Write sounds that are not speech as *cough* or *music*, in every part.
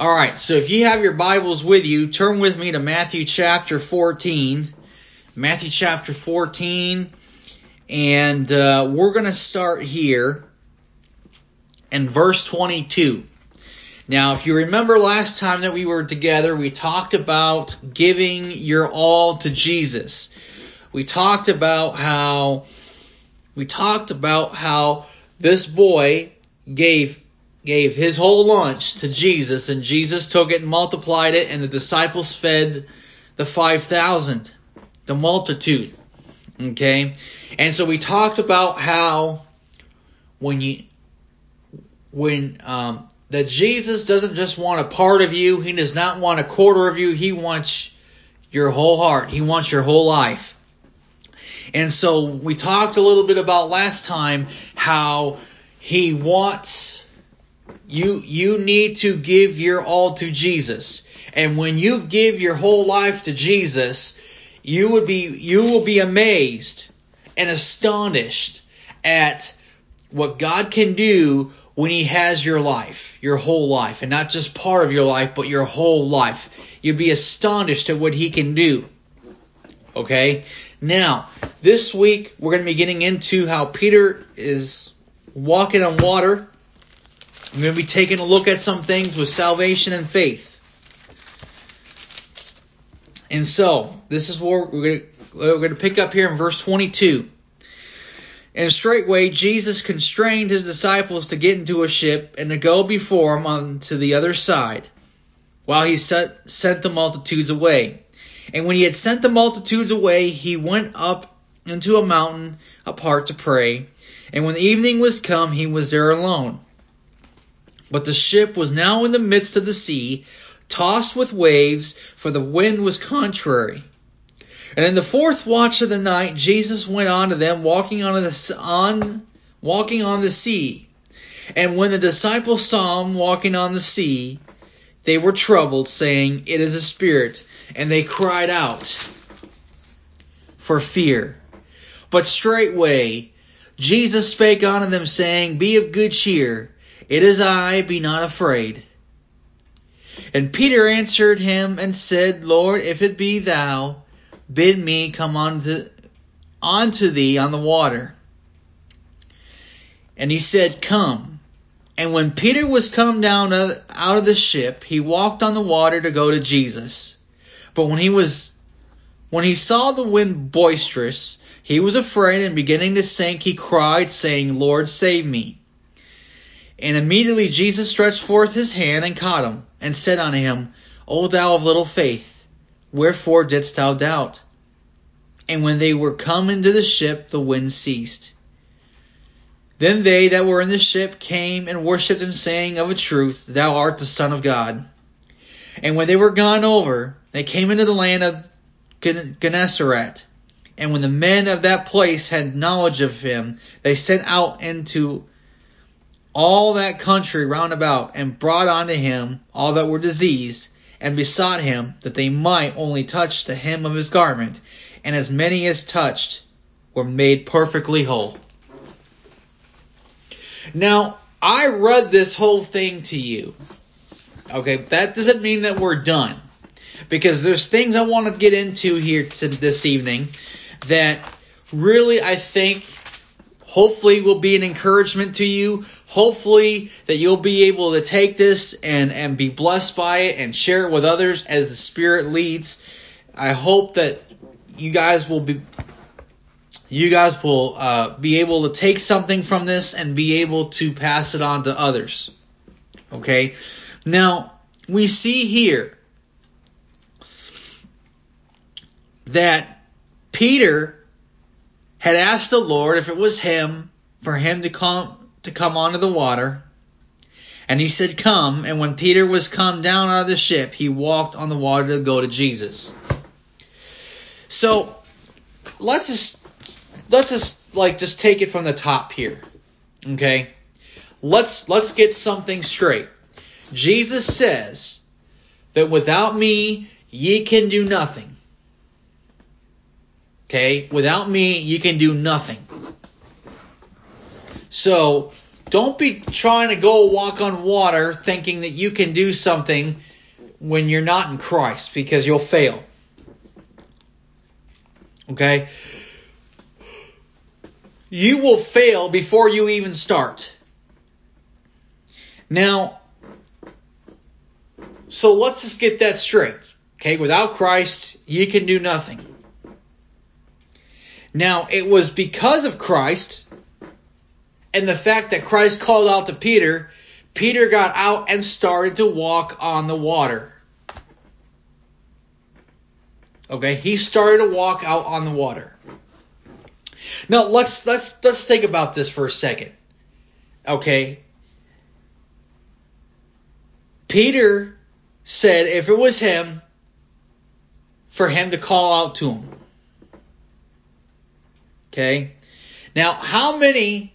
All right, so if you have your Bibles with you, turn with me to Matthew chapter 14. Matthew chapter 14, and uh, we're going to start here in verse 22. Now, if you remember last time that we were together, we talked about giving your all to Jesus. We talked about how we talked about how this boy gave gave his whole lunch to Jesus and Jesus took it and multiplied it and the disciples fed the 5000 the multitude okay? And so we talked about how when you when um, that Jesus doesn't just want a part of you he does not want a quarter of you he wants your whole heart he wants your whole life. And so we talked a little bit about last time how he wants you you need to give your all to Jesus. And when you give your whole life to Jesus, you would be you will be amazed and astonished at what God can do when he has your life, your whole life, and not just part of your life, but your whole life. You'd be astonished at what he can do. Okay? Now, this week we're going to be getting into how Peter is walking on water. I'm going to be taking a look at some things with salvation and faith. And so, this is where we're going to, we're going to pick up here in verse 22. And straightway Jesus constrained his disciples to get into a ship and to go before him on to the other side, while he set, sent the multitudes away. And when he had sent the multitudes away, he went up into a mountain apart to pray. And when the evening was come, he was there alone. But the ship was now in the midst of the sea, tossed with waves, for the wind was contrary. And in the fourth watch of the night, Jesus went on to them, walking on the on walking on the sea. And when the disciples saw him walking on the sea, they were troubled, saying, It is a spirit. And they cried out for fear. But straightway Jesus spake unto them, saying, Be of good cheer, it is I, be not afraid. And Peter answered him and said, Lord, if it be thou, bid me come unto, unto thee on the water. And he said, Come. And when Peter was come down out of the ship, he walked on the water to go to Jesus. But when he was when he saw the wind boisterous, he was afraid and beginning to sink, he cried, saying, Lord, save me. And immediately Jesus stretched forth his hand and caught him, and said unto him, O thou of little faith, wherefore didst thou doubt? And when they were come into the ship, the wind ceased. Then they that were in the ship came and worshipped him, saying, Of a truth, thou art the Son of God. And when they were gone over, they came into the land of Gennesaret. And when the men of that place had knowledge of him, they sent out into all that country round about, and brought unto him all that were diseased, and besought him that they might only touch the hem of his garment, and as many as touched were made perfectly whole. Now, I read this whole thing to you. Okay, that doesn't mean that we're done. Because there's things I want to get into here to this evening that really I think hopefully will be an encouragement to you. Hopefully that you'll be able to take this and, and be blessed by it and share it with others as the Spirit leads. I hope that you guys will be you guys will uh, be able to take something from this and be able to pass it on to others. Okay? Now, we see here that Peter had asked the Lord if it was him for him to come to come onto the water. And he said, Come. And when Peter was come down out of the ship, he walked on the water to go to Jesus. So let's just let's just like just take it from the top here. Okay? Let's let's get something straight. Jesus says that without me ye can do nothing. Okay? Without me, you can do nothing. So, don't be trying to go walk on water thinking that you can do something when you're not in Christ because you'll fail. Okay? You will fail before you even start. Now, so let's just get that straight. Okay, without Christ, you can do nothing. Now, it was because of Christ and the fact that Christ called out to Peter, Peter got out and started to walk on the water. Okay, he started to walk out on the water. Now let's let's let's think about this for a second. Okay. Peter said if it was him, for him to call out to him. Okay? Now, how many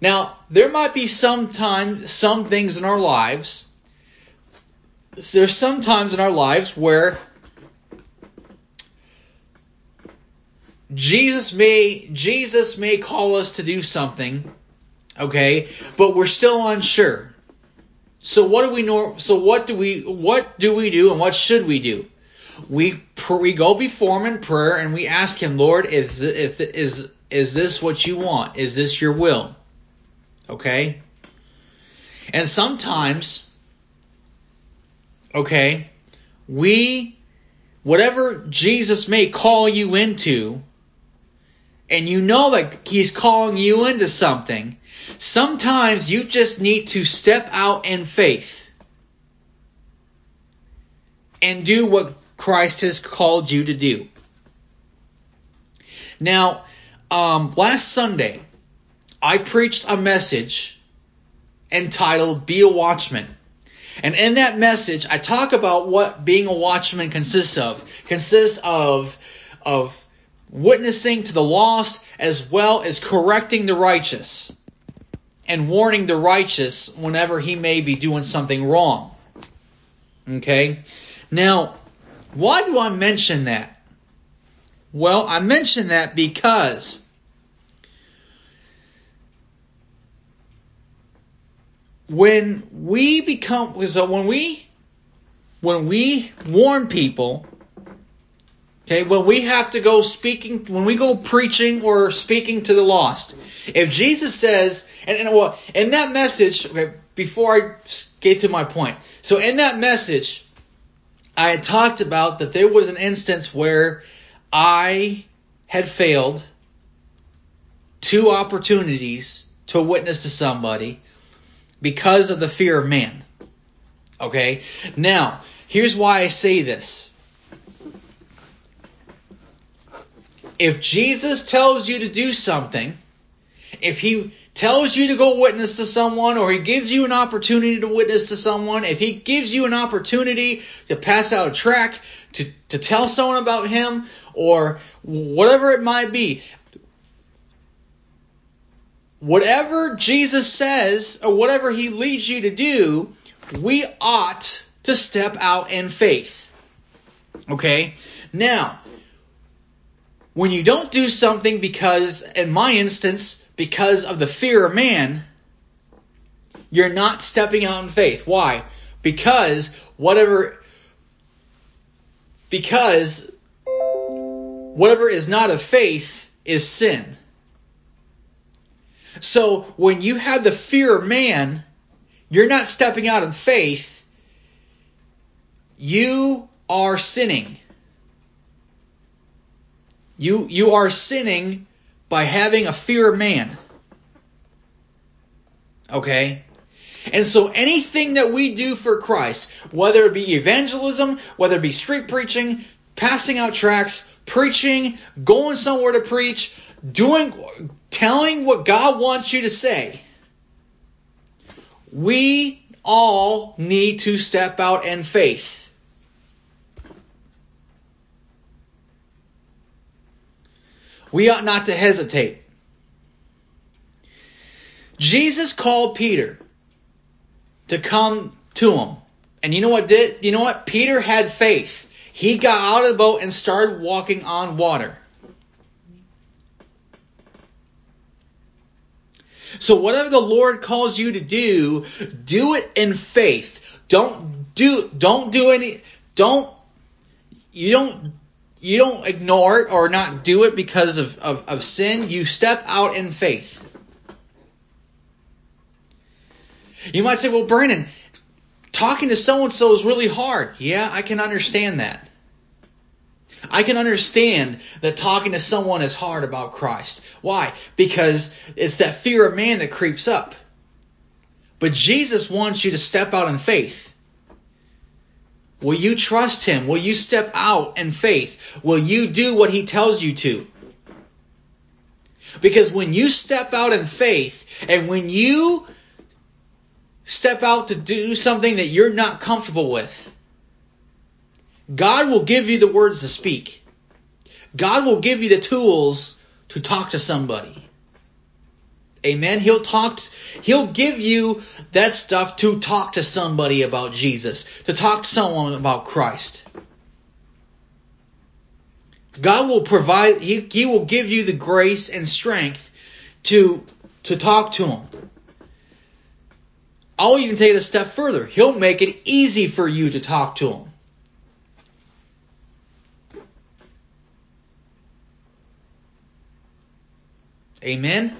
now there might be some time some things in our lives there's some times in our lives where Jesus may Jesus may call us to do something, okay, but we're still unsure. So what do we know? So what do we what do we do and what should we do? We we go before him in prayer and we ask him, Lord, is if is is this what you want? Is this your will? Okay? And sometimes okay, we whatever Jesus may call you into, and you know that he's calling you into something, sometimes you just need to step out in faith and do what Christ has called you to do. Now, um, last Sunday, I preached a message entitled Be a Watchman. And in that message, I talk about what being a watchman consists of. Consists of, of witnessing to the lost as well as correcting the righteous and warning the righteous whenever he may be doing something wrong. Okay? Now, why do I mention that? Well, I mention that because when we become so when we when we warn people Okay, when we have to go speaking, when we go preaching or speaking to the lost, if Jesus says, and, and well, in that message, okay, before I get to my point, so in that message, I had talked about that there was an instance where I had failed two opportunities to witness to somebody because of the fear of man. Okay, now here's why I say this if Jesus tells you to do something, if he tells you to go witness to someone or he gives you an opportunity to witness to someone, if he gives you an opportunity to pass out a track, to, to tell someone about him, or whatever it might be, whatever Jesus says or whatever he leads you to do, we ought to step out in faith. Okay? Now, when you don't do something because, in my instance, because of the fear of man, you're not stepping out in faith. Why? Because whatever, because whatever is not of faith is sin. So when you have the fear of man, you're not stepping out in faith. You are sinning. You you are sinning by having a fear of man. Okay? And so anything that we do for Christ, whether it be evangelism, whether it be street preaching, passing out tracts, preaching, going somewhere to preach, doing telling what God wants you to say, we all need to step out in faith. We ought not to hesitate. Jesus called Peter to come to him. And you know what did? You know what? Peter had faith. He got out of the boat and started walking on water. So whatever the Lord calls you to do, do it in faith. Don't do don't do any don't you don't you don't ignore it or not do it because of, of, of sin. You step out in faith. You might say, well, Brandon, talking to so and so is really hard. Yeah, I can understand that. I can understand that talking to someone is hard about Christ. Why? Because it's that fear of man that creeps up. But Jesus wants you to step out in faith. Will you trust him? Will you step out in faith? Will you do what he tells you to? Because when you step out in faith and when you step out to do something that you're not comfortable with, God will give you the words to speak. God will give you the tools to talk to somebody. Amen. He'll talk, he'll give you that stuff to talk to somebody about Jesus, to talk to someone about Christ. God will provide, he, he will give you the grace and strength to, to talk to him. I'll even take it a step further. He'll make it easy for you to talk to him. Amen.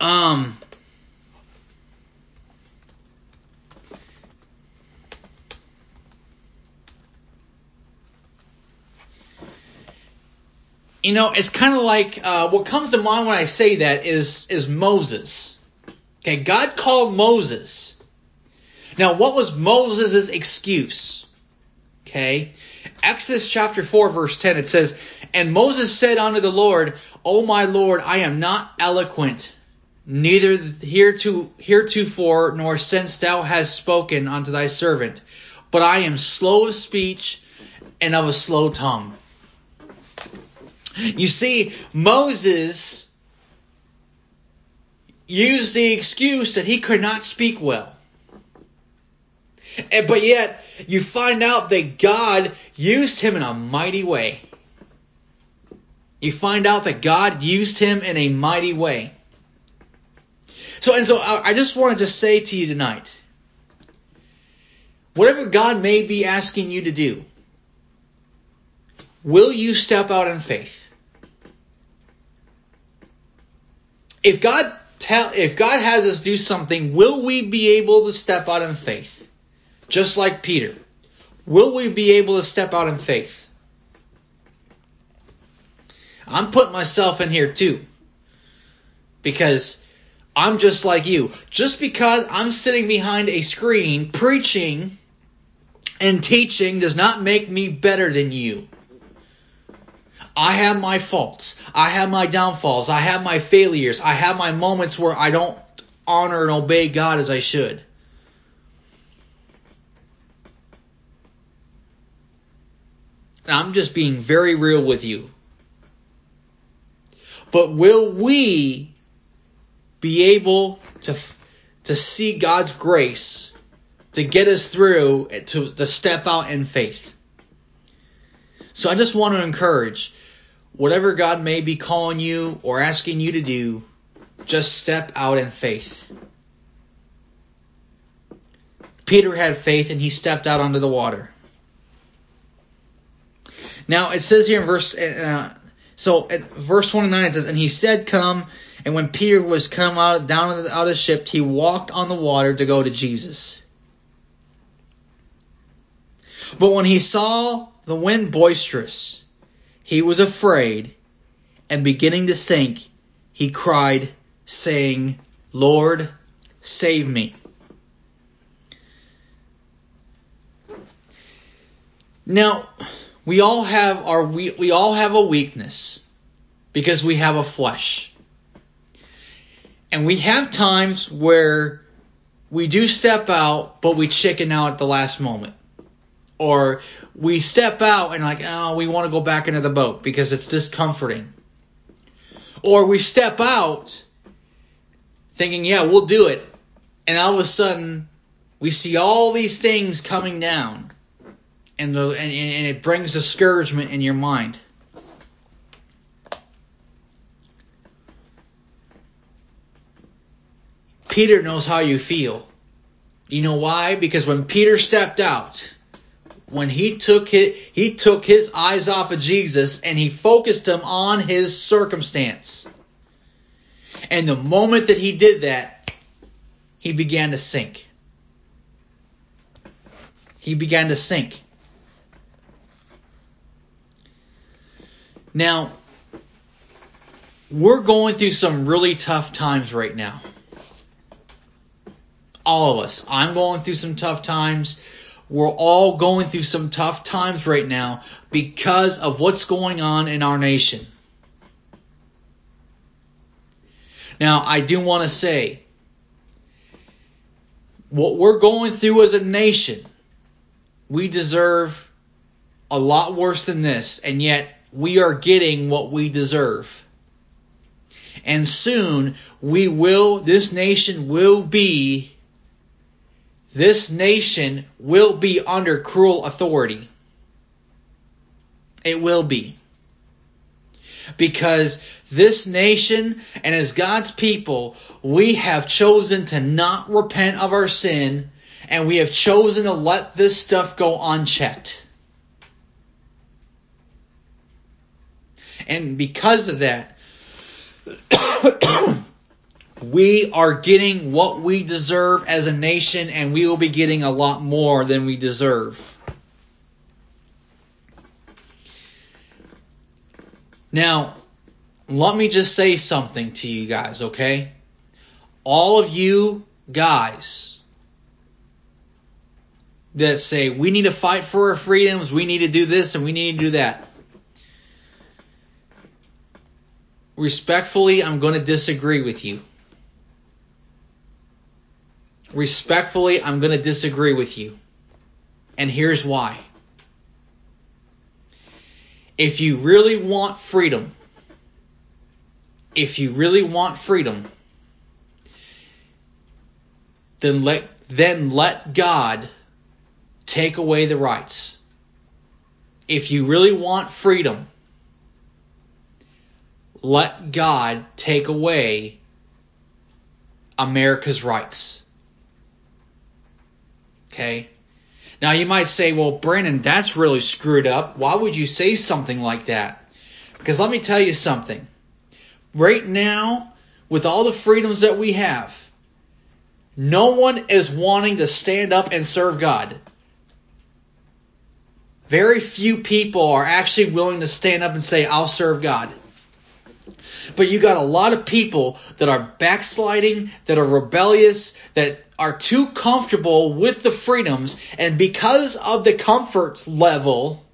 Um You know, it's kind of like uh, what comes to mind when I say that is is Moses. Okay, God called Moses. Now, what was Moses' excuse? Okay, Exodus chapter 4, verse 10, it says, And Moses said unto the Lord, O my Lord, I am not eloquent, neither heretofore nor since thou hast spoken unto thy servant, but I am slow of speech and of a slow tongue. *laughs* You see, Moses used the excuse that he could not speak well. But yet, you find out that God used him in a mighty way. You find out that God used him in a mighty way. So, and so I just wanted to say to you tonight, whatever God may be asking you to do, will you step out in faith? If God tell, if God has us do something, will we be able to step out in faith? Just like Peter. Will we be able to step out in faith? I'm putting myself in here too. Because I'm just like you. Just because I'm sitting behind a screen preaching and teaching does not make me better than you. I have my faults. I have my downfalls. I have my failures. I have my moments where I don't honor and obey God as I should. I'm just being very real with you. But will we be able to to see God's grace to get us through eh, to, to step out in faith? So I just want to encourage whatever God may be calling you or asking you to do, just step out in faith. Peter had faith and he stepped out onto the water. Now it says here in verse uh, so at verse 29 it says, and he said, "Come." And when Peter was come out down out of the ship, he walked on the water to go to Jesus. But when he saw the wind boisterous, he was afraid, and beginning to sink, he cried, saying, Lord, save me. Now, we all have our we, we all have a weakness because we have a flesh. And we have times where we do step out, but we chicken out at the last moment. Or we step out and like, oh, we want to go back into the boat because it's discomforting. Or we step out thinking, yeah, we'll do it. And all of a sudden, we see all these things coming down and, the, and, and it brings discouragement in your mind. Peter knows how you feel. You know why? Because when Peter stepped out, when he took it, he took his eyes off of Jesus and he focused him on his circumstance. And the moment that he did that, he began to sink. He began to sink. Now, we're going through some really tough times right now. All of us. I'm going through some tough times. We're all going through some tough times right now because of what's going on in our nation. Now, I do want to say what we're going through as a nation, we deserve a lot worse than this, and yet we are getting what we deserve. And soon we will, this nation will be this nation will be under cruel authority. It will be. Because this nation and as God's people, we have chosen to not repent of our sin and we have chosen to let this stuff go unchecked. And because of that, *coughs* *coughs* *coughs* we are getting what we deserve as a nation, and we will be getting a lot more than we deserve. Now, let me just say something to you guys, okay? All of you guys that say we need to fight for our freedoms, we need to do this, and we need to do that. Respectfully, I'm going to disagree with you. Respectfully, I'm going to disagree with you. And here's why. If you really want freedom, if you really want freedom, then let then let God take away the rights. If you really want freedom, let God take away America's rights. Okay? Now you might say, well, Brandon, that's really screwed up. Why would you say something like that? Because let me tell you something. Right now, with all the freedoms that we have, no one is wanting to stand up and serve God. Very few people are actually willing to stand up and say, I'll serve God. But you got a lot of people that are backsliding, that are rebellious, that are too comfortable with the freedoms, and because of the comfort level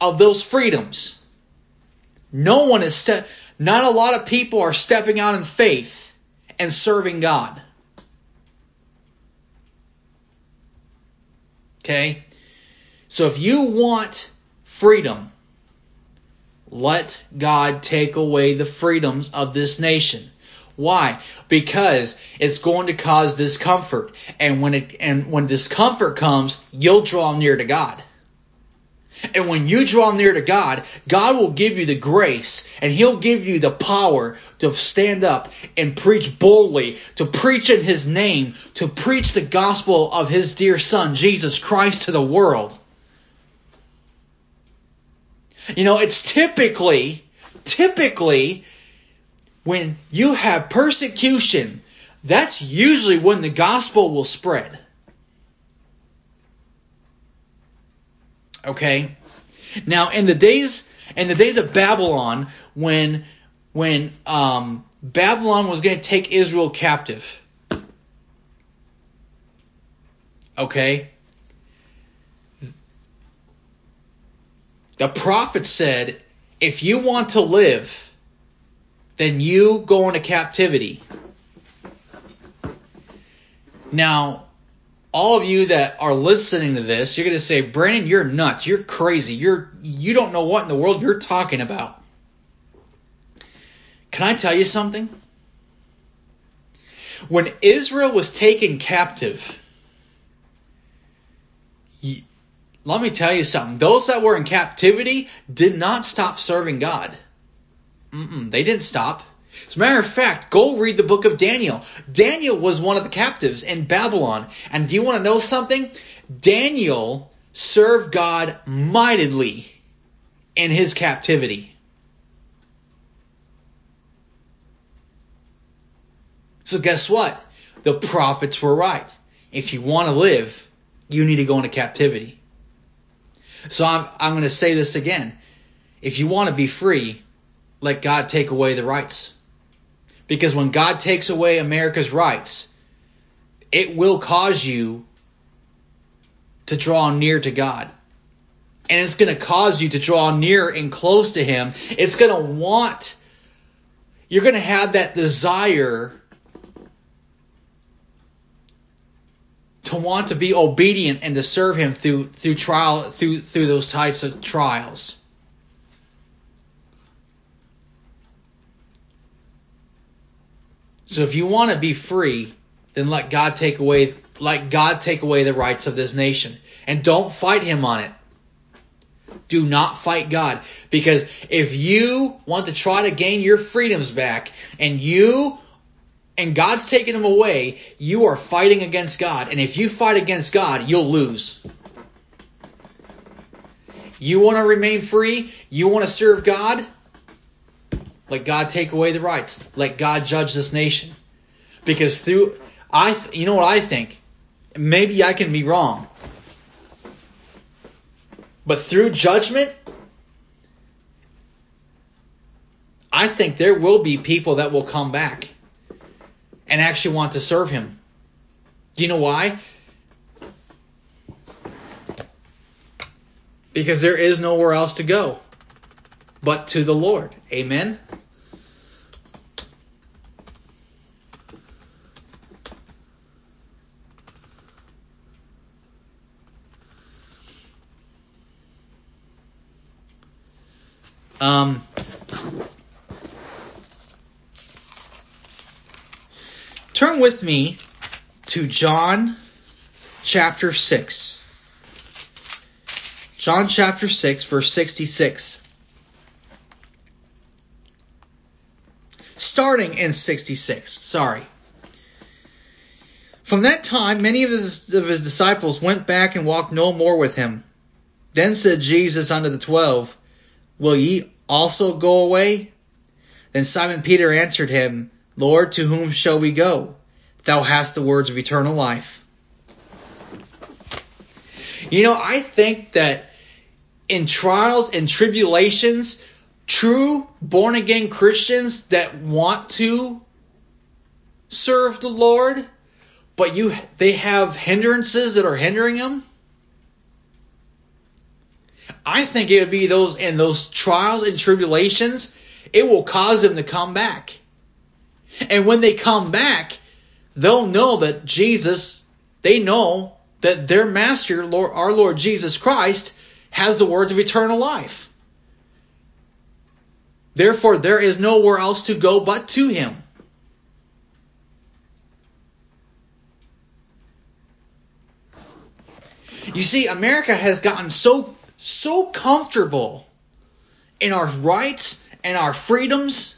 of those freedoms, no one is ste- not a lot of people are stepping out in faith and serving God. Okay? So if you want freedom, let God take away the freedoms of this nation. Why? Because it's going to cause discomfort. And when it and when discomfort comes, you'll draw near to God. And when you draw near to God, God will give you the grace and He'll give you the power to stand up and preach boldly, to preach in His name, to preach the gospel of His dear Son, Jesus Christ, to the world. You know, it's typically, typically, when you have persecution, that's usually when the gospel will spread. Okay? Now, in the days, in the days of Babylon, when, when, um, Babylon was going to take Israel captive. Okay? The prophet said, if you want to live, then you go into captivity. Now, all of you that are listening to this, you're going to say, Brandon, you're nuts. You're crazy. You're you don't know what in the world you're talking about. Can I tell you something? When Israel was taken captive, let me tell you something. Those that were in captivity did not stop serving God. Mm-mm, they didn't stop. As a matter of fact, go read the book of Daniel. Daniel was one of the captives in Babylon. And do you want to know something? Daniel served God mightily in his captivity. So guess what? The prophets were right. If you want to live, you need to go into captivity. So I'm, I'm going to say this again. If you want to be free, let God take away the rights. Because when God takes away America's rights, it will cause you to draw near to God. And it's going to cause you to draw near and close to Him. It's going to want, you're going to have that desire to want to be obedient and to serve him through through trial through through those types of trials. So if you want to be free, then let God take away let God take away the rights of this nation and don't fight him on it. Do not fight God because if you want to try to gain your freedoms back and you and God's taking them away, you are fighting against God. And if you fight against God, you'll lose. You want to remain free? You want to serve God? Let God take away the rights. Let God judge this nation. Because through I you know what I think? Maybe I can be wrong. But through judgment, I think there will be people that will come back and actually want to serve him. Do you know why? Because there is nowhere else to go but to the Lord. Amen. Um, Turn with me to John chapter 6. John chapter 6, verse 66. Starting in 66, sorry. From that time, many of his, of his disciples went back and walked no more with him. Then said Jesus unto the twelve, Will ye also go away? Then Simon Peter answered him, Lord, to whom shall we go? Thou hast the words of eternal life. You know, I think that in trials and tribulations, true born again Christians that want to serve the Lord, but you they have hindrances that are hindering them. I think it would be those in those trials and tribulations, it will cause them to come back. And when they come back, they'll know that Jesus, they know that their master, Lord, our Lord Jesus Christ, has the words of eternal life. Therefore, there is nowhere else to go but to him. You see, America has gotten so so comfortable in our rights and our freedoms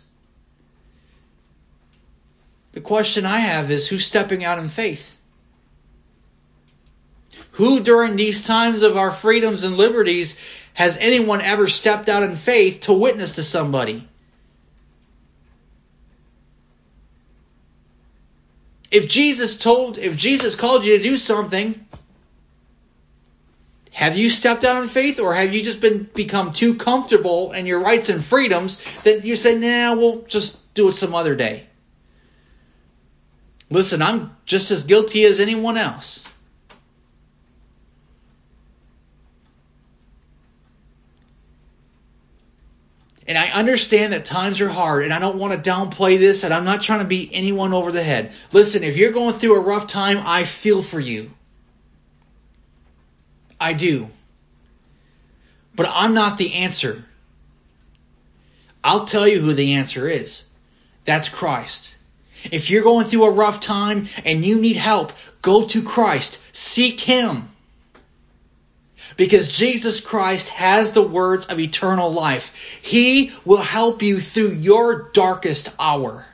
the question I have is who's stepping out in faith? Who during these times of our freedoms and liberties has anyone ever stepped out in faith to witness to somebody? If Jesus told, if Jesus called you to do something, have you stepped out in faith or have you just been become too comfortable in your rights and freedoms that you say, nah, we'll just do it some other day? Listen, I'm just as guilty as anyone else. And I understand that times are hard, and I don't want to downplay this, and I'm not trying to beat anyone over the head. Listen, if you're going through a rough time, I feel for you. I do. But I'm not the answer. I'll tell you who the answer is. That's Christ. If you're going through a rough time and you need help, go to Christ. Seek Him. Because Jesus Christ has the words of eternal life. He will help you through your darkest hour.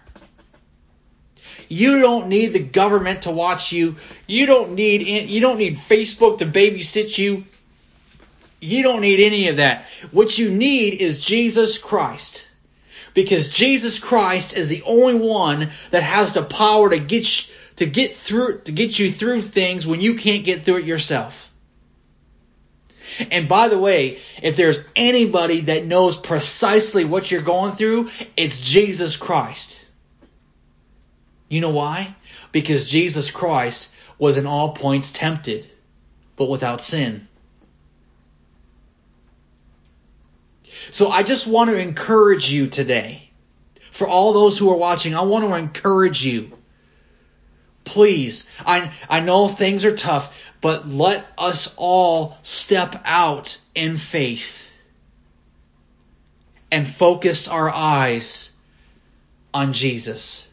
You don't need the government to watch you. You don't need you don't need Facebook to babysit you. You don't need any of that. What you need is Jesus Christ. Because Jesus Christ is the only one that has the power to get to get through to get you through things when you can't get through it yourself. And by the way, if there's anybody that knows precisely what you're going through, it's Jesus Christ. You know why? Because Jesus Christ was in all points tempted, but without sin. So I just want to encourage you today. For all those who are watching, I want to encourage you. Please, I, I know things are tough, but let us all step out in faith and focus our eyes on Jesus.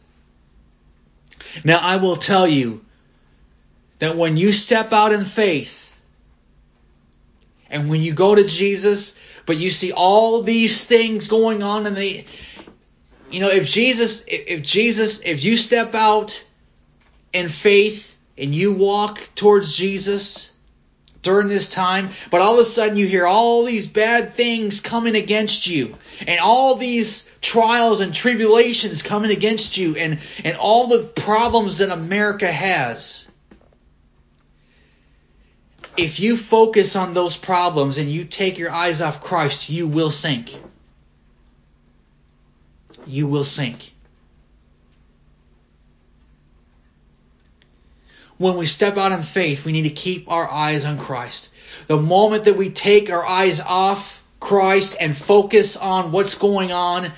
Now, I will tell you that when you step out in faith and when you go to Jesus, but you see all these things going on in the you know if Jesus if Jesus if you step out in faith and you walk towards Jesus during this time, but all of a sudden you hear all these bad things coming against you and all these trials and tribulations coming against you and, and all the problems that America has. If you focus on those problems and you take your eyes off Christ, you will sink. You will sink. when we step out in faith, we need to keep our eyes on Christ. The moment that we take our eyes off Christ and focus on what's going on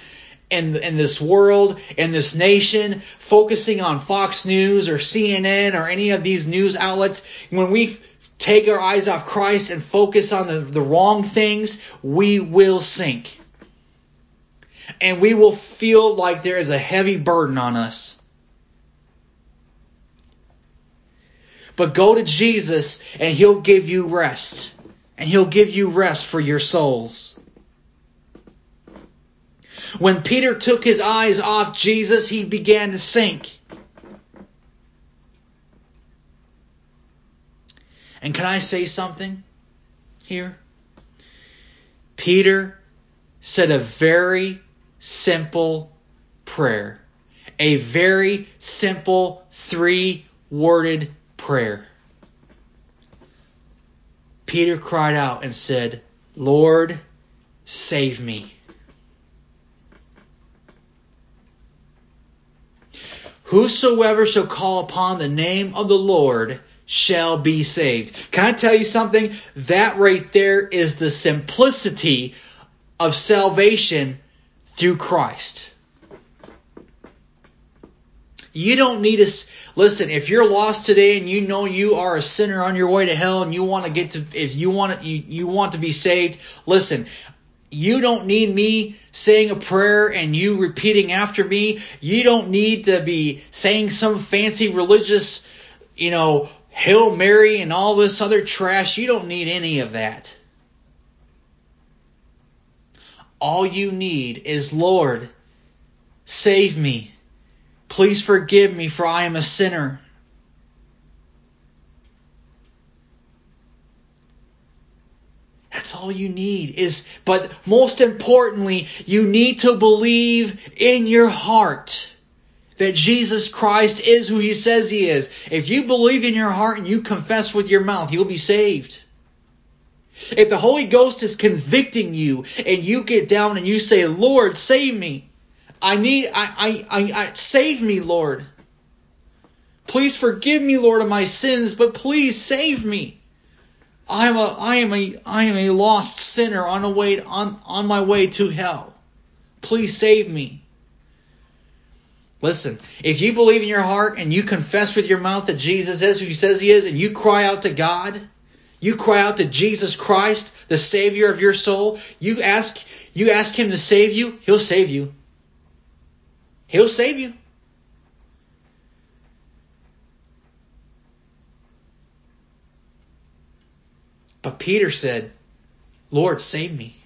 in, in this world, in this nation, focusing on Fox News or CNN or any of these news outlets, when we take our eyes off Christ and focus on the, the wrong things, we will sink. And we will feel like there is a heavy burden on us. But go to Jesus and He'll give you rest. And He'll give you rest for your souls. When Peter took his eyes off Jesus, he began to sink. And can I say something here? Peter said a very simple prayer. A very simple three worded prayer. Peter cried out and said, Lord, save me. Whosoever shall call upon the name of the Lord shall be saved. Can I tell you something? That right there is the simplicity of salvation through Christ. You don't need to listen. If you're lost today and you know you are a sinner on your way to hell and you want to get to, if you want to, you, you want to be saved, listen. You don't need me saying a prayer and you repeating after me. You don't need to be saying some fancy religious, you know, Hail Mary and all this other trash. You don't need any of that. All you need is, Lord, save me. Please forgive me, for I am a sinner. That's all you need is, but most importantly, you need to believe in your heart that Jesus Christ is who he says he is. If you believe in your heart and you confess with your mouth, you'll be saved. If the Holy Ghost is convicting you and you get down and you say, Lord, save me, I need, I, I, I, I, save me, Lord. Please forgive me, Lord, of my sins, but please save me. I am a, I am a, I am a lost sinner on a way, on, on my way to hell. Please save me. Listen, if you believe in your heart and you confess with your mouth that Jesus is who he says he is, and you cry out to God, you cry out to Jesus Christ, the Savior of your soul, you ask, you ask him to save you, he'll save you. He'll save you. But Peter said, Lord, save me.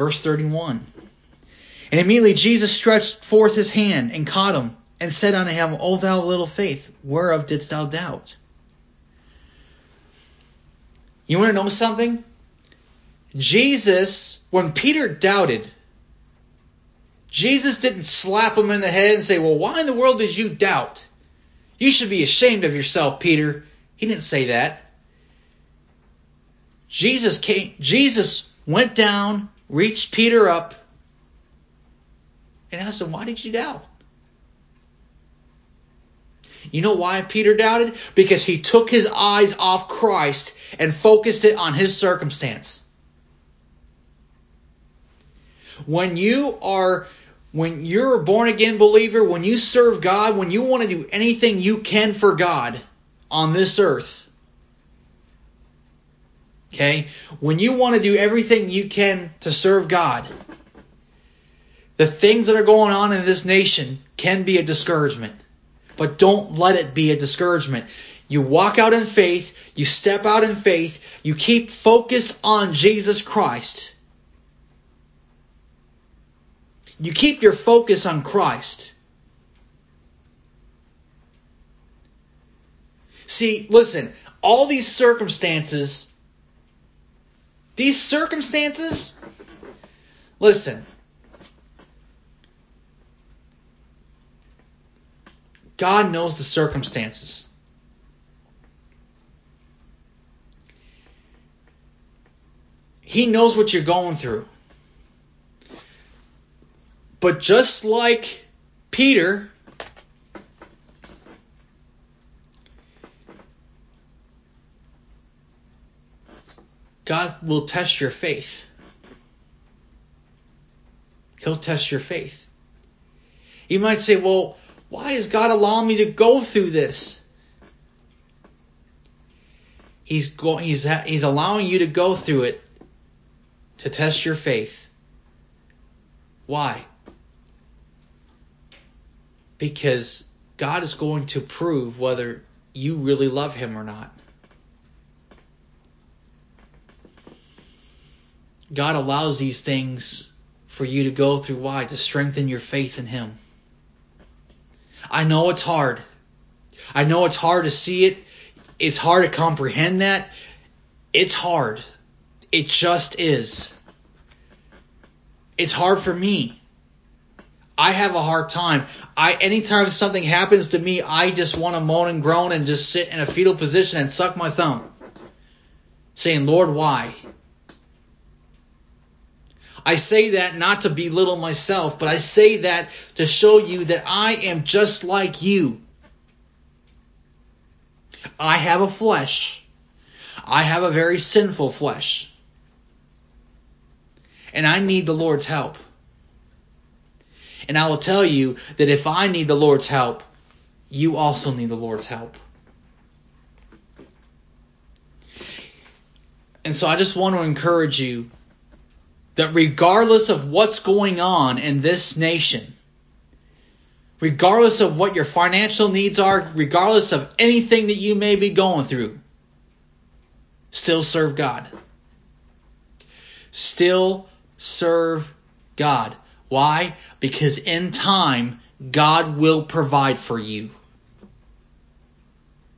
Verse 31. And immediately Jesus stretched forth his hand and caught him and said unto him, O thou little faith, whereof didst thou doubt? You want to know something? Jesus, when Peter doubted, Jesus didn't slap him in the head and say, Well, why in the world did you doubt? You should be ashamed of yourself, Peter. He didn't say that. Jesus came Jesus went down, reached Peter up, and asked him, Why did you doubt? You know why Peter doubted? Because he took his eyes off Christ and focused it on his circumstance. When you are when you're a born again believer, when you serve God, when you want to do anything you can for God on this earth, okay? When you want to do everything you can to serve God, the things that are going on in this nation can be a discouragement. But don't let it be a discouragement. You walk out in faith, you step out in faith, you keep focus on Jesus Christ. You keep your focus on Christ. See, listen, all these circumstances, these circumstances, listen, God knows the circumstances. He knows what you're going through. But just like Peter, God will test your faith. He'll test your faith. You might say, well, why is God allowing me to go through this? He's going he's he's allowing you to go through it to test your faith. Why? Because God is going to prove whether you really love him or not. God allows these things for you to go through why? To strengthen your faith in him. I know it's hard. I know it's hard to see it. It's hard to comprehend that. It's hard. It just is. It's hard for me. I have a hard time. I anytime something happens to me, I just want to moan and groan and just sit in a fetal position and suck my thumb. Saying, "Lord, why?" I say that not to belittle myself, but I say that to show you that I am just like you. I have a flesh. I have a very sinful flesh. And I need the Lord's help. And I will tell you that if I need the Lord's help, you also need the Lord's help. And so I just want to encourage you that regardless of what's going on in this nation, regardless of what your financial needs are, regardless of anything that you may be going through, still serve God. Still serve God. Why? Because in time, God will provide for you.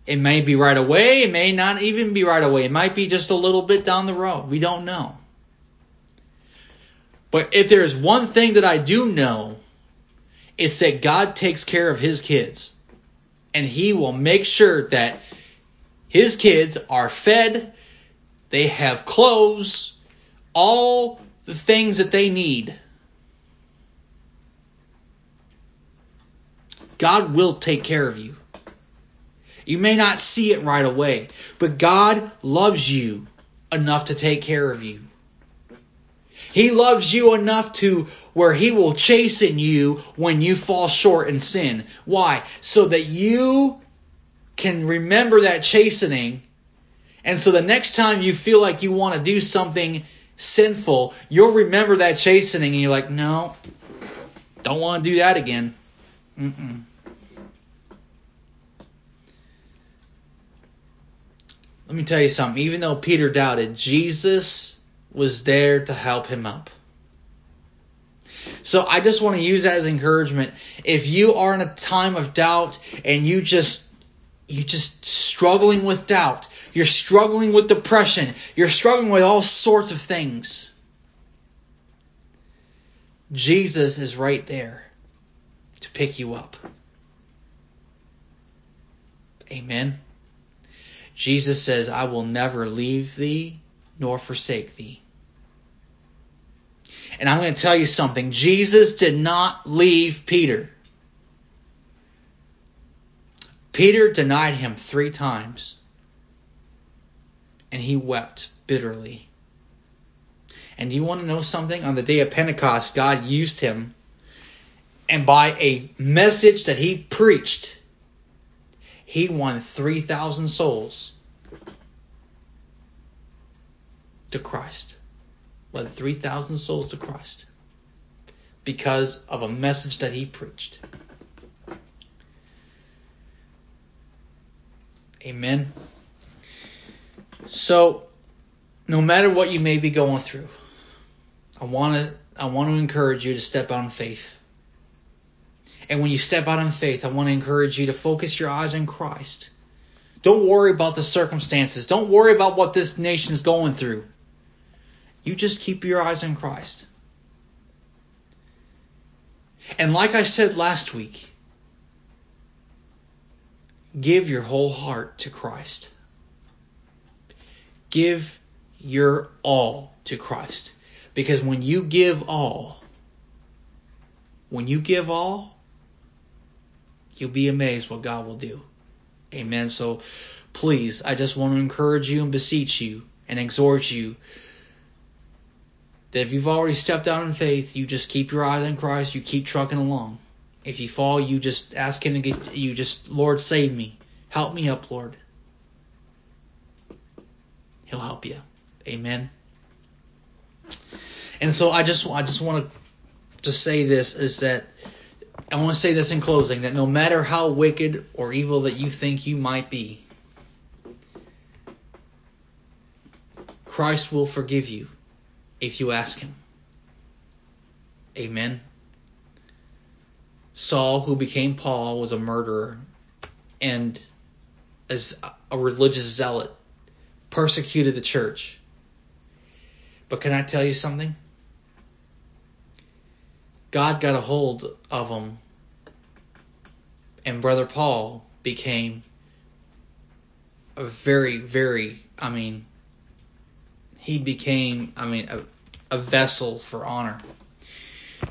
It may be right away, it may not even be right away. It might be just a little bit down the road. We don't know. But if there's one thing that I do know, it's that God takes care of his kids. And he will make sure that his kids are fed, they have clothes, all the things that they need. God will take care of you. You may not see it right away, but God loves you enough to take care of you. He loves you enough to where he will chasten you when you fall short in sin. Why? So that you can remember that chastening. And so the next time you feel like you want to do something sinful, you'll remember that chastening and you're like, no, don't want to do that again. Mm-mm. Let me tell you something. Even though Peter doubted, Jesus was there to help him up. So I just want to use that as encouragement. If you are in a time of doubt and you just you just struggling with doubt, you're struggling with depression, you're struggling with all sorts of things. Jesus is right there to pick you up. Amen. Jesus says, I will never leave thee nor forsake thee. And I'm going to tell you something. Jesus did not leave Peter. Peter denied him three times. And he wept bitterly. And you want to know something? On the day of Pentecost, God used him. And by a message that he preached, he won 3,000 souls to Christ. Led 3,000 souls to Christ because of a message that he preached. Amen. So, no matter what you may be going through, I want to I want to encourage you to step out in faith. And when you step out in faith, I want to encourage you to focus your eyes on Christ. Don't worry about the circumstances. Don't worry about what this nation's going through. You just keep your eyes on Christ. And like I said last week, give your whole heart to Christ. Give your all to Christ. Because when you give all, when you give all, you'll be amazed what God will do. Amen. So please, I just want to encourage you and beseech you and exhort you that if you've already stepped out in faith, you just keep your eyes on Christ, you keep trucking along. If you fall, you just ask Him to get you. Just Lord, save me, help me up, Lord. He'll help you. Amen. And so I just I just want to to say this is that I want to say this in closing that no matter how wicked or evil that you think you might be, Christ will forgive you if you ask him. Amen. Saul, who became Paul, was a murderer and as a religious zealot, persecuted the church. But can I tell you something? God got a hold of him, and Brother Paul became a very, very, I mean, he became, I mean, a, a vessel for honor.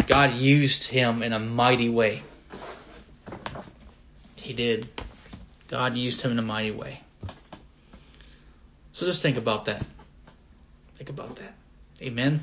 God used him in a mighty way. He did. God used him in a mighty way. So just think about that. Think about that. Amen.